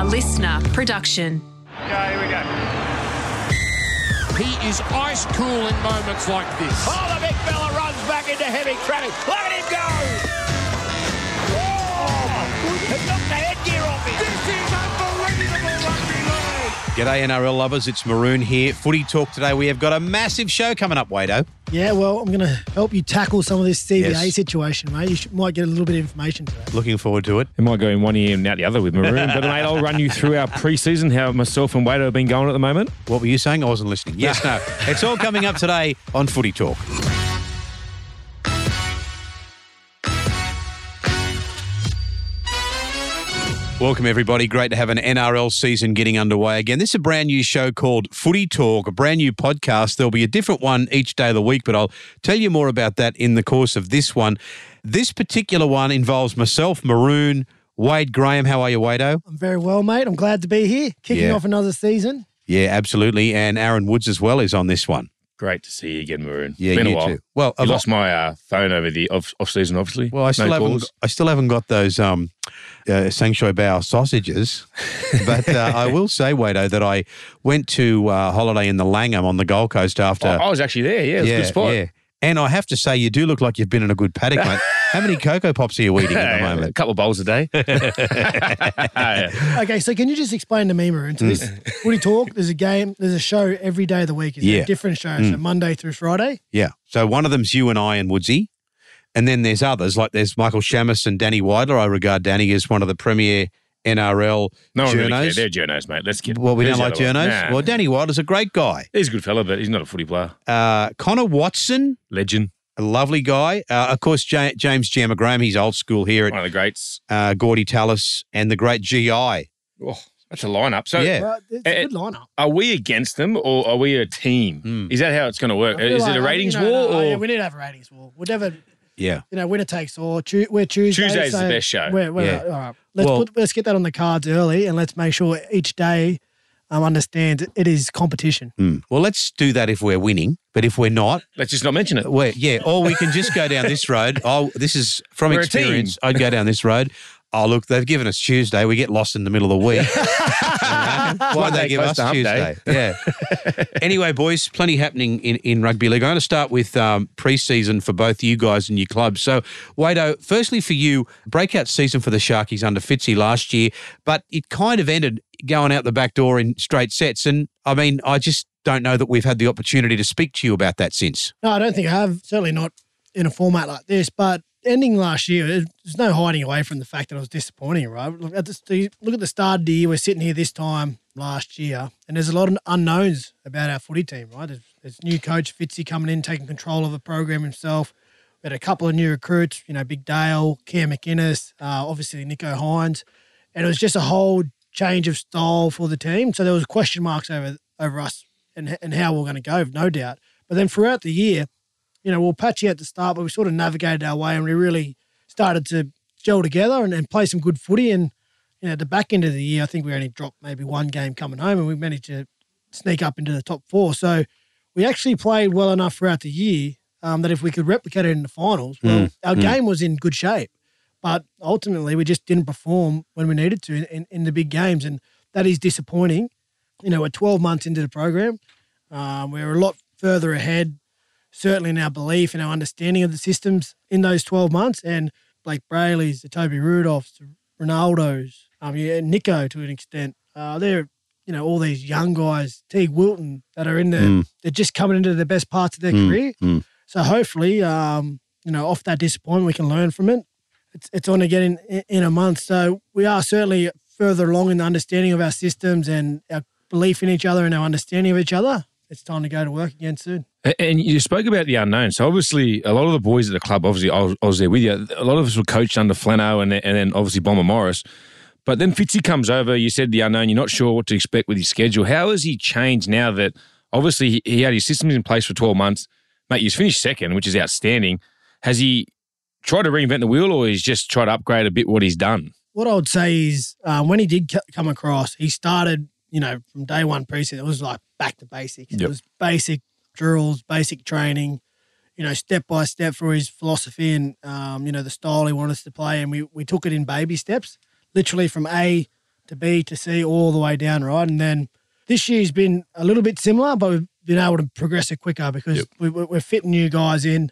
A listener production. Okay, here we go. He is ice cool in moments like this. Oh, the big fella runs back into heavy traffic. Look at him go! Oh, G'day, NRL lovers. It's Maroon here. Footy Talk today. We have got a massive show coming up, Wado. Yeah, well, I'm going to help you tackle some of this CBA Yes. situation, mate. You should, might get a little bit of information today. Looking forward to it. It might go in one ear and out the other with Maroon. But, mate, I'll run you through our pre-season, how myself and Wado have been going at the moment. What were you saying? I wasn't listening. Yes, no. It's all coming up today on Footy Talk. Welcome, everybody. Great to have an NRL season getting underway again. This is a brand new show called Footy Talk, a brand new podcast. There'll be a different one each day of the week, but I'll tell you more about that in the course of this one. This particular one involves myself, Maroon, Wade Graham. How are you, Wado? I'm very well, mate. I'm glad to be here, kicking Yeah. off another season. Yeah, absolutely. And Aaron Woods as well is on this one. Great to see you again, Maroon. Yeah, been you a while. too. Well, I lost my uh, phone over the off, off season, obviously. Well, I still No haven't. calls. I still haven't got those um, uh, Sangshui Bao sausages, but uh, I will say, Wado, that I went to uh, holiday in the Langham on the Gold Coast after. Oh, I was actually there. Yeah, it was a good spot. yeah. And I have to say, you do look like you've been in a good paddock, mate. How many cocoa pops are you eating at the moment? a couple of bowls a day. Yeah. Okay, so can you just explain to me, Maroon, to this footy talk? There's a game, there's a show every day of the week. Is there Yeah. a different show? So Monday through Friday? Yeah. So one of them's you and I and Woodsy, and then there's others like there's Michael Chammas and Danny Weidler. I regard Danny as one of the premier NRL No one really cares. journos. They're journos, mate. Let's get well, we don't like the journos. Nah. Well, Danny Weidler's a great guy. He's a good fella, but he's not a footy player. Uh, Connor Watson, Legend. A lovely guy. Uh, of course, Ja- James Jammer Graham, he's old school here One of the greats. uh, Gordy Tallis and the great GI. Oh, that's a lineup. So Yeah. Well, it's a good lineup. are we against them or are we a team? Hmm. Is that how it's going to work? Is like, it a ratings you know, war no, or yeah, we need to have a ratings war. Whatever, Yeah. you know, winner takes all. Choo- we're Tuesday. Tuesday's the best show. We're, we're, Yeah. All right. Let's, Well- put, let's get that on the cards early and let's make sure each day um, understands it is competition. Hmm. Well, let's do that if we're winning, but if we're not, let's just not mention it? we're, yeah, or we can just go down this road. Oh, this is from We're experience. I'd go down this road. Oh, look, they've given us Tuesday. We get lost in the middle of the week. Why'd they give us Tuesday? day. Yeah. anyway, boys, plenty happening in, in rugby league. I'm going to start with um, pre-season for both you guys and your clubs. So, Wado, firstly for you, breakout season for the Sharkies under Fitzy last year, but it kind of ended going out the back door in straight sets. And I mean, I just don't know that we've had the opportunity to speak to you about that since. No, I don't think I have. Certainly not in a format like this. But ending last year, there's no hiding away from the fact that it was disappointing, right? Look at the look at the start of the year. We're sitting here this time last year, and there's a lot of unknowns about our footy team, right? There's, there's new coach Fitzy coming in, taking control of the program himself. We had a couple of new recruits, you know, Big Dale, Cam McInnes, uh, obviously Nicho Hynes, and it was just a whole change of style for the team. So there was question marks over over us and and how we're going to go, no doubt. But then throughout the year, you know, we were patchy at the start, but we sort of navigated our way and we really started to gel together and, and play some good footy. And, you know, at the back end of the year, I think we only dropped maybe one game coming home and we managed to sneak up into the top four. So we actually played well enough throughout the year um, that if we could replicate it in the finals, well, our game was in good shape. But ultimately, we just didn't perform when we needed to in, in, the big games. And that is disappointing. You know, we're 12 months into the program. Um, we're a lot further ahead, certainly in our belief and our understanding of the systems in those 12 months. And Blayke Brailey's, the Toby Rudolfs, the Ronaldo's, um, yeah, Nicho to an extent. Uh, they're, you know, all these young guys, Teague Wilton, that are in the, they're just coming into the best parts of their career. So hopefully, um, you know, off that disappointment, we can learn from it. It's, it's on again in, in a month. So we are certainly further along in the understanding of our systems and our belief in each other and our understanding of each other. It's time to go to work again soon. And you spoke about the unknown. So obviously, a lot of the boys at the club, obviously, I was, I was there with you. A lot of us were coached under Flano and then, and then obviously Bomber Morris. But then Fitzy comes over. You said the unknown. You're not sure what to expect with his schedule. How has he changed now that obviously he, had his systems in place for 12 months? Mate, he's finished second, which is outstanding. Has he tried to reinvent the wheel or he's just tried to upgrade a bit what he's done? What I would say is um, when he did c- come across, he started, you know, from day one preseason, it was like back to basics. It was basic drills, basic training, you know, step by step for his philosophy and, um, you know, the style he wanted us to play. And we, we took it in baby steps, literally from A to B to C all the way down, right? And then this year's been a little bit similar, but we've been able to progress it quicker because we, we- we're fitting new guys in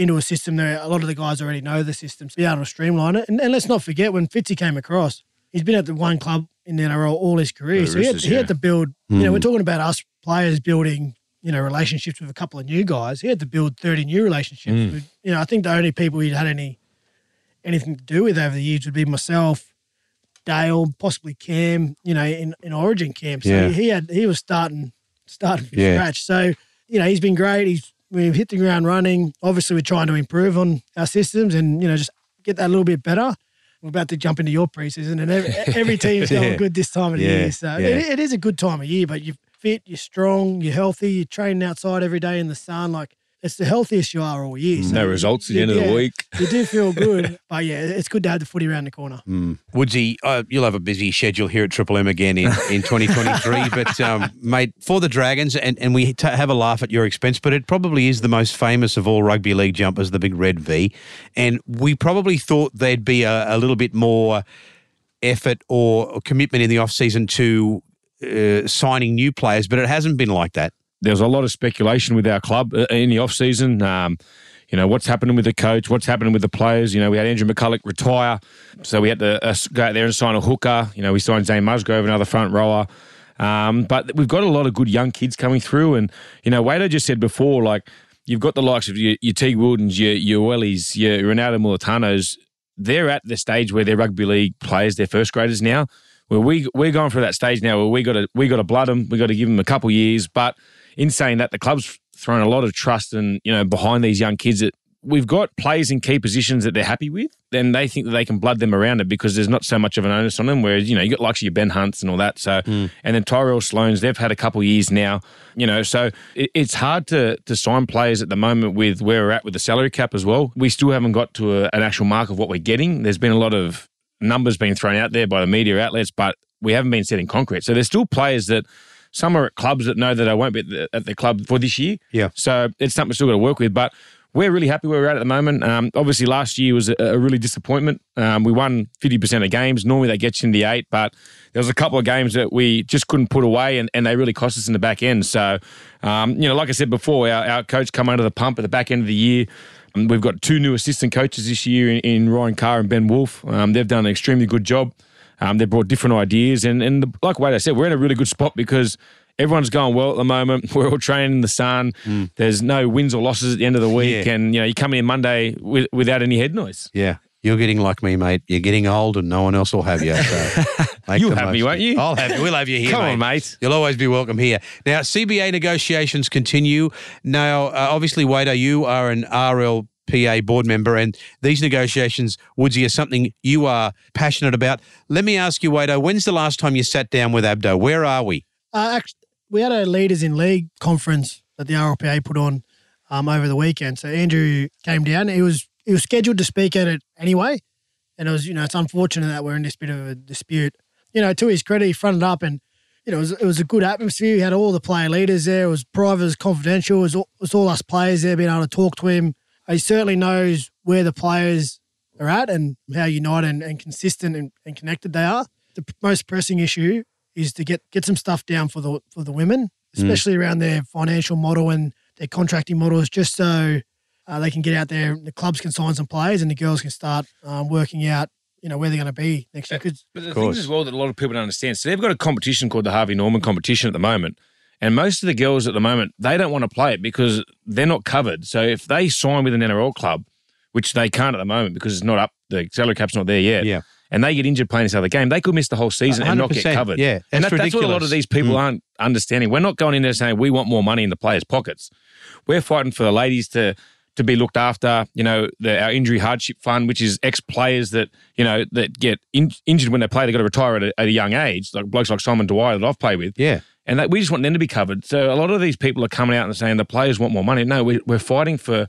into a system there. A lot of the guys already know the system, so be able to streamline it. And, and let's not forget when Fitzy came across, he's been at the one club in the NRL all his career, so he had, he had to build. You know, hmm. we're talking about us players building. You know, relationships with a couple of new guys. He had to build thirty new relationships. Hmm. With, you know, I think the only people he'd had any anything to do with over the years would be myself, Dale, possibly Cam. You know, in, in Origin camp. So Yeah. he had he was starting starting from Yeah. scratch. So you know, he's been great. He's we've hit the ground running. Obviously, we're trying to improve on our systems and you know just get that a little bit better. We're about to jump into your preseason, and every, every team's going Yeah. good this time of the Yeah, year. So yeah. it, it is a good time of year. But you're fit, you're strong, you're healthy, you're training outside every day in the sun. Like it's the healthiest you are all year. So No results at the you- end of the yeah, week. You do feel good, but yeah, it's good to have the footy around the corner. Woodsy, uh, you'll have a busy schedule here at Triple M again in, in 2023. but, um, mate, for the Dragons, and, and we t- have a laugh at your expense, but it probably is the most famous of all rugby league jumpers, the big red V. And we probably thought there'd be a, a little bit more effort or commitment in the off-season to uh, signing new players, but it hasn't been like that. There was a lot of speculation with our club uh, in the off season. Um, you know what's happening with the coach, what's happening with the players. You know we had Andrew McCullough retire, so we had to uh, go out there and sign a hooker. You know we signed Zane Musgrove, another front rower. Um, but we've got a lot of good young kids coming through, and you know Wado just said before, like you've got the likes of your, your Teague Wiltons, your your Wellies, your Ronaldo Mulitalos. They're at the stage where they're rugby league players, they're first graders now. Where we we're going through that stage now where we got to we got to blood them, we got to give them a couple years. But in saying that, the club's thrown a lot of trust and you know behind these young kids that we've got players in key positions that they're happy with, then they think that they can blood them around it because there's not so much of an onus on them. Whereas you know you got likes of your Ben Hunts and all that. So hmm. and then Tyrell Sloans, they've had a couple years now. You know, so it, it's hard to to sign players at the moment with where we're at with the salary cap as well. We still haven't got to a, an actual mark of what we're getting. There's been a lot of numbers being thrown out there by the media outlets, but we haven't been set in concrete. So there's still players that some are at clubs that know that I won't be at the, at the club for this year. Yeah. So it's something we've still got to work with, but. We're really happy where we're at at the moment. Um, obviously, last year was a, a really disappointment. Um, we won 50% of games. Normally, they get you in the eight, but there was a couple of games that we just couldn't put away, and, and they really cost us in the back end. So, um, you know, like I said before, our, our coach come under the pump at the back end of the year. Um, we've got two new assistant coaches this year in, in Ryan Carr and Ben Wolf. Um, they've done an extremely good job. Um, they've brought different ideas, and and the, like Wade I said, we're in a really good spot because everyone's going well at the moment. We're all training in the sun. There's no wins or losses at the end of the week, Yeah. and you know you come in Monday with, without any head noise. Yeah. You're getting like me, mate. You're getting old and no one else will have you. So You'll have me, won't you? I'll have you. We'll have you here, Come mate. on, mate. You'll always be welcome here. Now, CBA negotiations continue. Now, uh, obviously, Wado, you are an RLPA board member, and these negotiations, Woodsy, are something you are passionate about. Let me ask you, Wado, when's the last time you sat down with Abdo? Where are we? Uh, actually, we had a leaders in league conference that the RLPA put on um, over the weekend. So Andrew came down. He was he was scheduled to speak at it anyway, and it was you know it's unfortunate that we're in this bit of a dispute. You know, to his credit, he fronted up and. You know, it was, it was a good atmosphere. He had all the player leaders there. It was private, it was confidential. It was, all, it was all us players there being able to talk to him. He certainly knows where the players are at and how united and, and consistent and, and connected they are. The most pressing issue is to get get some stuff down for the for the women, especially around their financial model and their contracting models, just so uh, they can get out there. The clubs can sign some players, and the girls can start um, working out, you know, where they're going to be next year. But the course. things as well that a lot of people don't understand. So they've got a competition called the Harvey Norman competition at the moment. And most of the girls at the moment, they don't want to play it because they're not covered. So if they sign with an NRL club, which they can't at the moment because it's not up, the salary cap's not there yet. Yeah. And they get injured playing this other game, they could miss the whole season and not get covered. yeah, and that's that, that's what a lot of these people aren't understanding. We're not going in there saying we want more money in the players' pockets. We're fighting for the ladies to to be looked after. You know, the, our injury hardship fund, which is ex players that you know that get in, injured when they play, they got to retire at a, at a young age, like blokes like Simon Dwyer that I've played with. Yeah. And that, we just want them to be covered. So a lot of these people are coming out and saying the players want more money. No, we, we're fighting for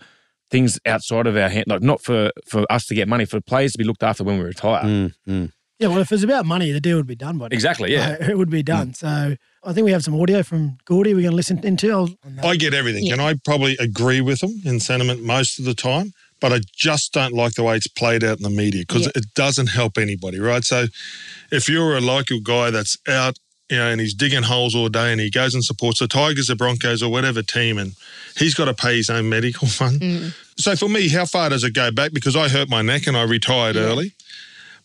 things outside of our hand, like not for for us to get money, for players to be looked after when we retire. Mm, mm. yeah, well, if it's about money, the deal would be done by now. Exactly. Yeah. Uh, it would be done. So I think we have some audio from Gordy we're going to listen into. I'll, on that. I get everything, and I probably agree with them in sentiment most of the time. But I just don't like the way it's played out in the media because Yeah. it doesn't help anybody, right? So, if you're a local guy that's out, you know, and he's digging holes all day and he goes and supports the Tigers, the Broncos, or whatever team, and he's got to pay his own medical fund. Mm. So for me, how far does it go back? Because I hurt my neck and I retired early.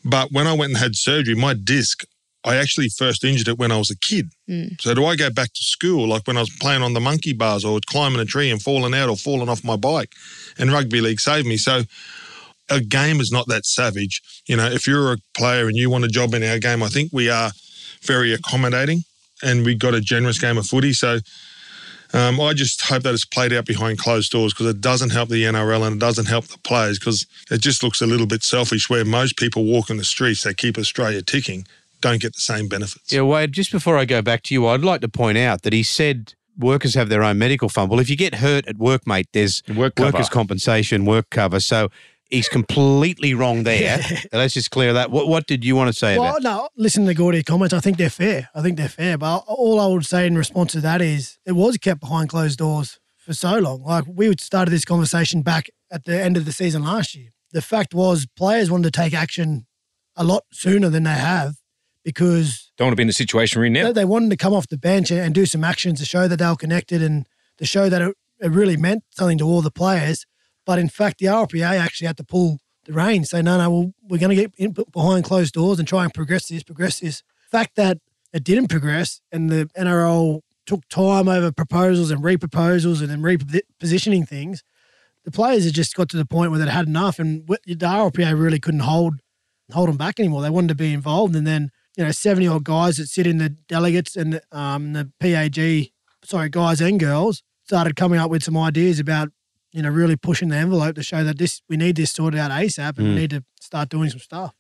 But when I went and had surgery, my disc, I actually first injured it when I was a kid. Mm. So do I go back to school like when I was playing on the monkey bars or climbing a tree and falling out or falling off my bike? And rugby league saved me. So a game is not that savage. You know, if you're a player and you want a job in our game, I think we are very accommodating and we got a generous game of footy. So um, I just hope that it's played out behind closed doors because it doesn't help the NRL and it doesn't help the players because it just looks a little bit selfish where most people walk in the streets that keep Australia ticking don't get the same benefits. Yeah, Wade, just before I go back to you, I'd like to point out that he said workers have their own medical fund. Well, if you get hurt at work, mate, there's Work workers' compensation, work cover. So he's completely wrong there. Let's just clear that. What, what did you want to say Well, about no, listen to the Gordy comments. I think they're fair. I think they're fair. But all I would say in response to that is it was kept behind closed doors for so long. Like we started this conversation back at the end of the season last year. The fact was players wanted to take action a lot sooner than they have because Don't want to be in the situation we're in now. they, they wanted to come off the bench and, and do some actions to show that they were connected and to show that it, it really meant something to all the players. But in fact, the RPA actually had to pull the reins, say, no, no, well, we're going to get in behind closed doors and try and progress this, progress this. fact that it didn't progress and the NRL took time over proposals and re-proposals and then repositioning things, the players had just got to the point where they'd had enough and the RPA really couldn't hold hold them back anymore. They wanted to be involved, and then you know seventy odd guys that sit in the delegates and the, um, the PAG, sorry, guys and girls started coming up with some ideas about you know really pushing the envelope to show that this we need this sorted out ASAP and we mm. need to start doing some stuff.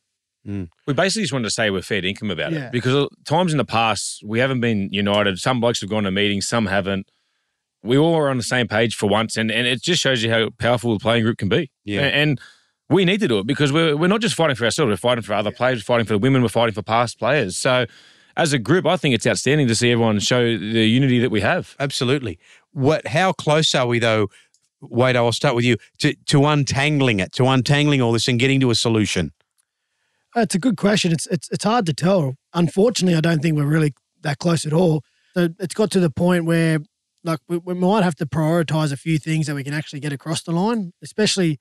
Mm. We basically just wanted to say we're fair income about Yeah. it because times in the past we haven't been united. Some blokes have gone to meetings, some haven't. We all are on the same page for once, and, and it just shows you how powerful the playing group can be. Yeah. and, and we need to do it because we're we're not just fighting for ourselves. We're fighting for other players. We're fighting for the women. We're fighting for past players. So, as a group, I think it's outstanding to see everyone show the unity that we have. Absolutely. What? How close are we, though? Wade, I'll start with you to, to untangling it, to untangling all this and getting to a solution. Uh, It's a good question. It's it's it's hard to tell. Unfortunately, I don't think we're really that close at all. So it's got to the point where like we, we might have to prioritize a few things that we can actually get across the line. Especially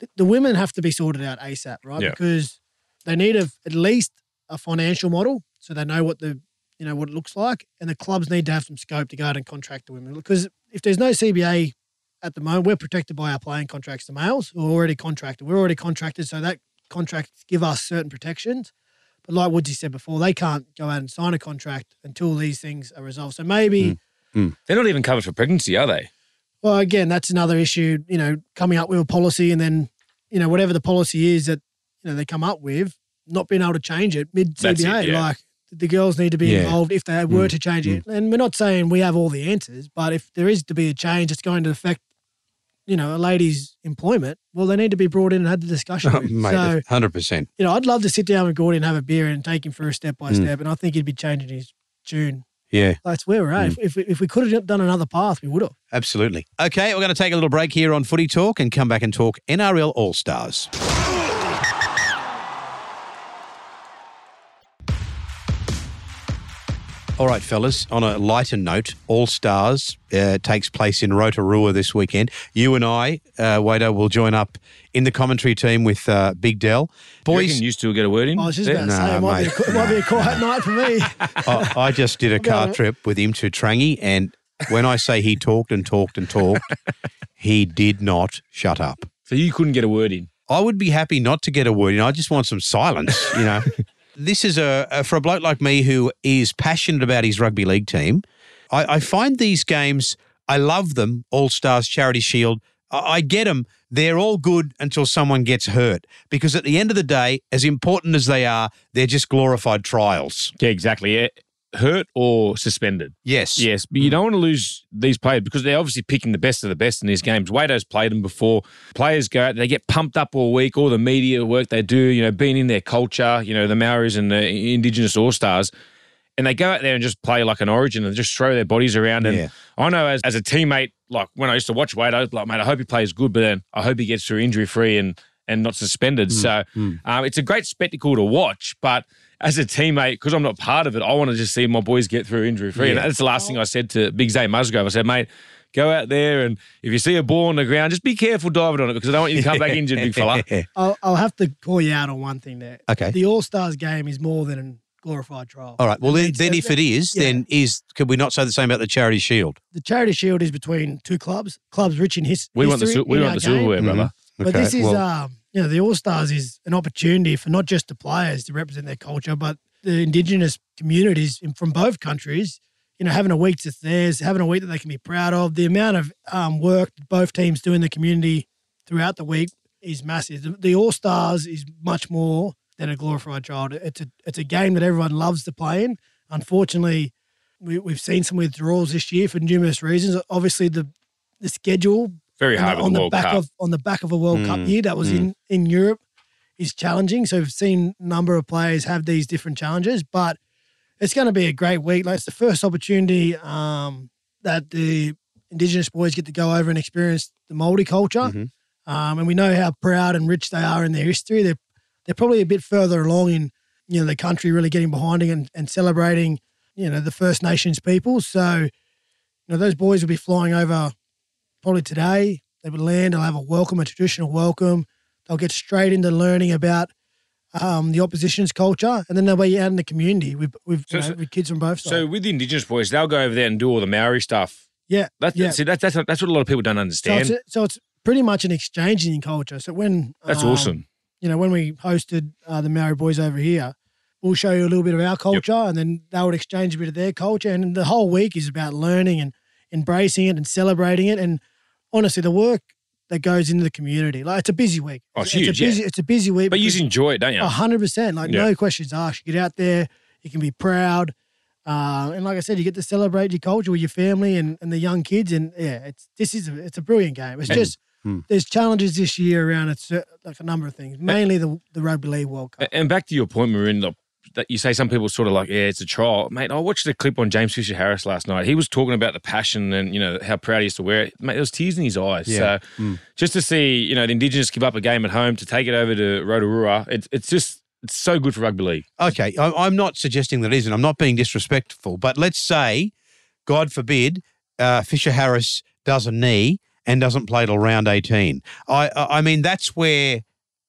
the, the women have to be sorted out ASAP, right? Yeah. Because they need a, at least a financial model so they know what the you know what it looks like, and the clubs need to have some scope to go out and contract the women. Because if there's no CBA at the moment, we're protected by our playing contracts. The males who are already contracted, we're already contracted, so that contracts give us certain protections. But like Woodsy said before, they can't go out and sign a contract until these things are resolved. So maybe, hmm. Hmm. They're not even covered for pregnancy, are they? well, again, that's another issue. You know, coming up with a policy and then, you know, whatever the policy is that you know they come up with, not being able to change it mid That's CBA. yeah. Like the girls need to be Yeah. involved if they were hmm. to change it. And we're not saying we have all the answers, but if there is to be a change, it's going to affect. You know, a lady's employment. Well, they need to be brought in and had the discussion. Mate, so, 100%. you know, I'd love to sit down with Gordy and have a beer and take him through a step by Mm. step. And I think he'd be changing his tune. Yeah, That's where we're at. Mm. If, if, if we could have done another path, we would have. absolutely. Okay, we're going to take a little break here on Footy Talk and come back and talk NRL All Stars. All right, fellas, on a lighter note, All Stars uh, takes place in Rotorua this weekend. You and I, uh, Wado, will join up in the commentary team with uh, Big Dell. Boys, Boys, you still get a word in. I was just there? about to say, Nah, it might, be a, mate. it might be a quiet night for me. I, I just did a car trip with him to Trangie, and when I say he talked and talked and talked, he did not shut up. So you couldn't get a word in. I would be happy not to get a word in. I just want some silence, you know. this is a, a for a bloke like me who is passionate about his rugby league team. I, I find these games. I love them. All Stars, Charity Shield. I, I get them. They're all good until someone gets hurt. Because at the end of the day, as important as they are, they're just glorified trials. Yeah, exactly. Hurt or suspended. Yes. Yes, but you don't want to lose these players because they're obviously picking the best of the best in these games. Wado's played them before. Players go out, they get pumped up all week, all the media work they do, you know, being in their culture, you know, the Maoris and the Indigenous All Stars. And they go out there and just play like an origin and just throw their bodies around. And Yeah. I know as, as a teammate, like when I used to watch Wade, I was like, mate, I hope he plays good, but then I hope he gets through injury free and and not suspended. So um, it's a great spectacle to watch. But as a teammate, because I'm not part of it, I want to just see my boys get through injury free. And that's the last thing I said to Big Zay Musgrove. I said, mate, go out there and if you see a ball on the ground, just be careful diving on it because I don't want you to come back injured, big fella. I'll, I'll have to call you out on one thing there. Okay. The All Stars game is more than a glorified trial. All right. Well, then, then if it is, yeah. then is could we not say the same about the Charity Shield? the Charity Shield is between two clubs, clubs rich in his, We want the, history we want the game. silverware, brother. But Okay, this is, well- um, you know, the All Stars is an opportunity for not just the players to represent their culture, but the Indigenous communities from both countries. You know, having a week that's theirs, having a week that they can be proud of. The amount of um, work both teams do in the community throughout the week is massive. The, the All Stars is much more than a glorified child. It's a it's a game that everyone loves to play in. Unfortunately, we, we've seen some withdrawals this year for numerous reasons. Obviously, the the schedule Very on hard the, on the the World back Cup. of on the back of a World Cup Mm, year that was in in Europe is challenging. So we've seen a number of players have these different challenges, but it's going to be a great week. Like it's the first opportunity um, that the Indigenous boys get to go over and experience the Māori culture, Mm-hmm. um, and we know how proud and rich they are in their history. They're they're probably a bit further along in you know the country really getting behind it and, and celebrating you know the First Nations people. So you know those boys will be flying over probably today. They would land. They'll have a welcome, a traditional welcome. They'll get straight into learning about um, the opposition's culture, and then they'll be out in the community with with, So- you know, with kids from both sides. So with the Indigenous boys, they'll go over there and do all the Maori stuff. yeah, That's yeah. see, that's that's that's what a lot of people don't So understand. it's, so it's pretty much an exchange in culture. So when that's um, awesome. you know, when we hosted uh, the Maori boys over here, we'll show you a little bit of our culture and then they would exchange a bit of their culture. And the whole week is about learning and embracing it and celebrating it. And honestly, the work that goes into the community, like it's a busy week. Oh, it's a huge, busy, yeah. It's a busy week. But you because- enjoy it, don't you? a hundred percent. Like Yeah. no questions asked. You get out there, you can be proud. Uh, and like I said, you get to celebrate your culture with your family and, and the young kids. And yeah, it's this is a, it's a brilliant game. It's just Hmm. there's challenges this year around it's like a number of things, mainly the the rugby league World Cup. And back to your point, Marin, the- that you say some people sort of like, yeah, it's a trial. Mate, I watched a clip on James Fisher Harris last night. He was talking about the passion and, you know, how proud he is to wear it. Mate, there was tears in his eyes. Yeah. So just to see, you know, the Indigenous give up a game at home to take it over to Rotorua, it's it's just, it's so good for rugby league. Okay, I, I'm not suggesting that it isn't. I'm not being disrespectful, but let's say, God forbid, uh, Fisher Harris does a knee and doesn't play till round 18. I, I I mean, that's where.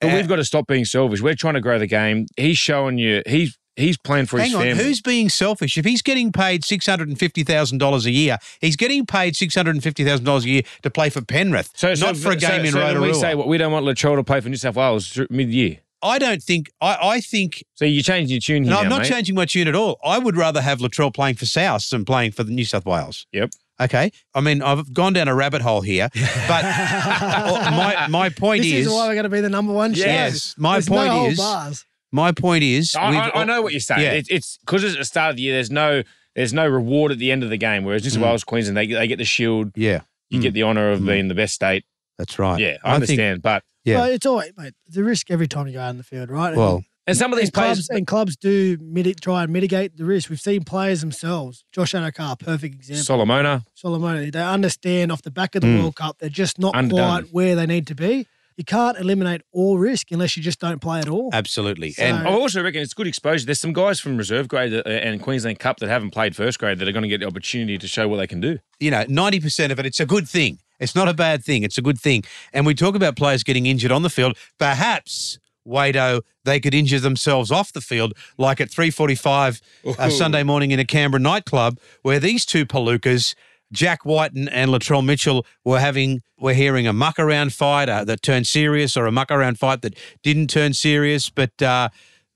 But uh, we've got to stop being selfish. We're trying to grow the game. He's showing you, he's he's playing for Hang his on, family. who's being selfish? If he's getting paid six hundred and fifty thousand dollars a year, he's getting paid six hundred and fifty thousand dollars a year to play for Penrith, so, not for a game so, in so Rotorua. we say what we don't want Latrell to play for New South Wales mid year. I don't think. I, I think. So you're changing your tune here. No, I'm now, not mate. changing my tune at all. I would rather have Latrell playing for South than playing for the New South Wales. Yep. Okay. I mean, I've gone down a rabbit hole here, but uh, my my point this is, is, why we're going to be the number one show. Yes, my There's point no is- bars. my point is, I, I, I know what you're saying. Yeah. It, it's because it's at the start of the year. There's no there's no reward at the end of the game. Whereas New Mm. South Wales, Queensland, they they get the shield. yeah, You get mm. the honour of mm. being the best state. That's right. Yeah, I, think- understand. but Yeah. Well, it's always, mate, it's a risk every time you go out in the field, right? well, and some of these and clubs players, and clubs do miti- try and mitigate the risk. We've seen players themselves. Josh Addo-Carr, perfect example. Solomona, Solomon, they understand off the back of the Mm. World Cup, they're just not Underdone. quite where they need to be. You can't eliminate all risk unless you just don't play at all. absolutely. So- and I also reckon it's good exposure. There's some guys from reserve grade and Queensland Cup that haven't played first grade that are going to get the opportunity to show what they can do. you know, 90% of it, it's a good thing. It's not a bad thing. It's a good thing. And we talk about players getting injured on the field. Perhaps, Wado, they could injure themselves off the field, like at 3.45 uh, Sunday morning in a Canberra nightclub, where these two palookas, Jack Wighton and Latrell Mitchell, were having, were hearing a muck around fight uh, that turned serious or a muck around fight that didn't turn serious. But, uh,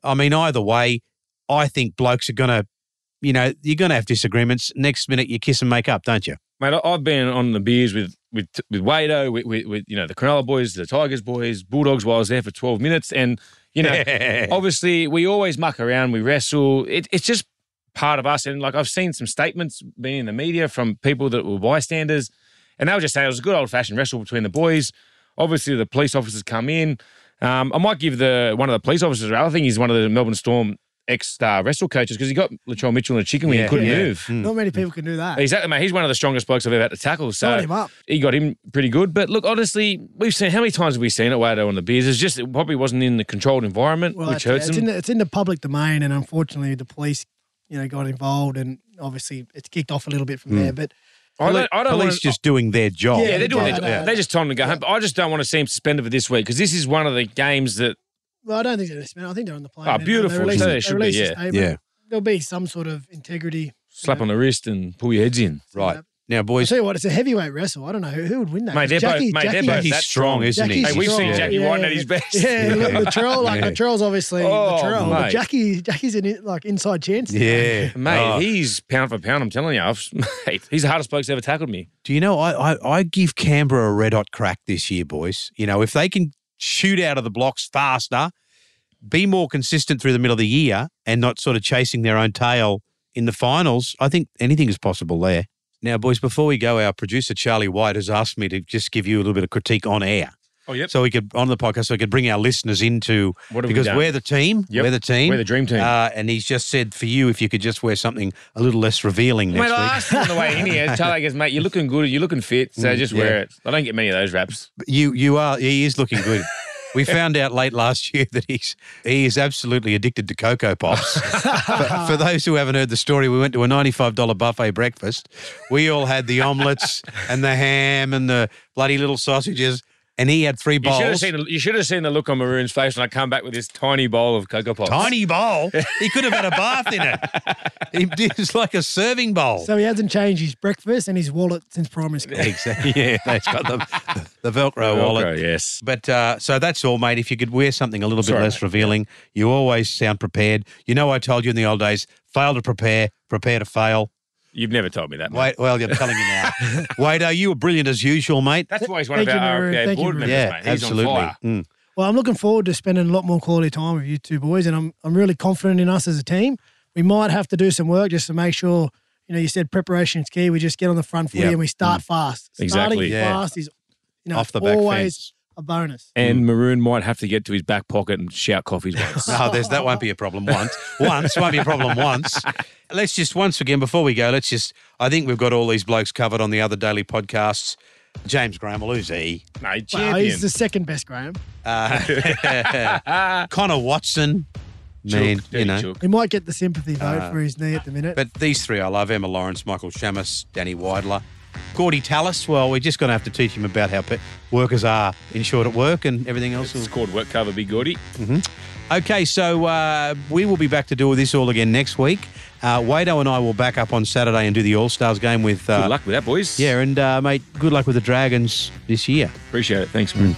I mean, either way, I think blokes are going to, you know, you're going to have disagreements. Next minute, you kiss and make up, don't you? Mate, I've been on the beers with with with Wado, with, with, with you know the Cronulla boys, the Tigers boys, Bulldogs. While I was there for twelve minutes, and you know, obviously we always muck around, we wrestle. It, it's just part of us. And like I've seen some statements being in the media from people that were bystanders, and they were just saying it was a good old fashioned wrestle between the boys. Obviously, the police officers come in. Um, I might give the one of the police officers. I think he's one of the Melbourne Storm ex uh, wrestle coaches because he got Latrell Mitchell in a chicken wing Yeah, and couldn't yeah. move. Not many people can do that. Exactly, mate. He's one of the strongest blokes I've ever had to tackle. So Line him up. he got him pretty good. But look, honestly, we've seen how many times have we seen it, Wado, on the beers? It's just it probably wasn't in the controlled environment, Well, which it's, hurts it's him. in the, it's in the public domain, and unfortunately, the police, you know, got involved, and obviously, it's kicked off a little bit from Hmm. there. But I don't, I don't Police want just doing their job. Yeah, they're doing Yeah, their no, They just told him to go home. But I just don't want to see him suspended for this week because this is one of the games that well, I don't think they're dismissed. I think they're on the plane. Oh, and- and beautiful. They released, So they they should be, released a yeah. statement. Yeah. There'll be some sort of integrity. slap on the wrist and pull your heads in. Right. Now, I boys, tell you what, it's a heavyweight wrestle. I don't know who, who would win that. Mate, they're 'Cause both- mate, they're both he's that strong, strong. isn't he? Jackie's Hey, we've seen strong. Jackie White at his best. Yeah, look, Latrell, like Yeah. Latrell's obviously Oh, Latrell. but mate. Jackie, Jackie's an like inside chance. Yeah. Mate, Oh. he's pound for pound. I'm telling you, I've, mate, he's the hardest bloke that's ever tackled me. Do you know, I, I, I give Canberra a red hot crack this year, boys. You know, if they can shoot out of the blocks faster, be more consistent through the middle of the year and not sort of chasing their own tail in the finals, I think anything is possible there. Now, boys, before we go, our producer, Charlie White, has asked me to just give you a little bit of critique on air. Oh, yep. So we could, on the podcast, so we could bring our listeners into, What have because done? we're the team. Yep. We're the team. We're the dream team. Uh, and he's just said for you, if you could just wear something a little less revealing next Mate, I week. asked him on the way in here. Charlie goes, mate, you're looking good. You're looking fit. So just yeah. wear it. I don't get many of those wraps. You you are he is looking good. We found out late last year that he's he is absolutely addicted to cocoa pops. for, for those who haven't heard the story, we went to a ninety-five dollar buffet breakfast. We all had the omelets and the ham and the bloody little sausages, and he had three You should, have bowls. seen the, you should have seen the look on Maroon's face when I come back with this tiny bowl of Cocoa Pops. Tiny bowl. He could have had a bath in it. He did it's like a serving bowl. So he hasn't changed his breakfast and his wallet since primary school. exactly. Yeah, that's got the the Velcro, Velcro, wallet. yes. But uh, so that's all, mate. If you could wear something a little bit Sorry, less mate. revealing, you always sound prepared. You know, I told you in the old days, fail to prepare, prepare to fail. You've never told me that. mate. Wait, well, I'm telling you now. Wader, you were brilliant as usual, mate. That's why he's one Thank of you, our Maroon. RFA Thank you, board members, yeah, mate. He's absolutely. on fire. Mm. Well, I'm looking forward to spending a lot more quality time with you two boys, and I'm I'm really confident in us as a team. We might have to do some work just to make sure. You know, you said preparation is key. We just get on the front foot Yep. and we start fast. Exactly. Starting Yeah. fast is you know Off the back always fence. A bonus. And Maroon might have to get to his back pocket and shout coffees once. No, there's, that won't be a problem once. Once won't be a problem once. Let's just once again before we go. Let's just. I think we've got all these blokes covered on the other daily podcasts. James Graham, who's he? Mate, Wow, champion. he's the second best, Graham. Uh, Connor Watson. Man, Chook, you know. chook. He might get the sympathy vote for his knee at the minute. But these three I love Emma Lawrence, Michael Chammas, Danny Weidler. Gordy Tallis, well, we're just going to have to teach him about how pe- workers are insured at work and everything else. It's called work cover, Big Gordy. Okay, so uh, we will be back to do this all again next week. Uh, Wado and I will back up on Saturday and do the All Stars game with. Uh, Good luck with that, boys. Yeah, and uh, mate, good luck with the Dragons this year. Appreciate it. Thanks, man.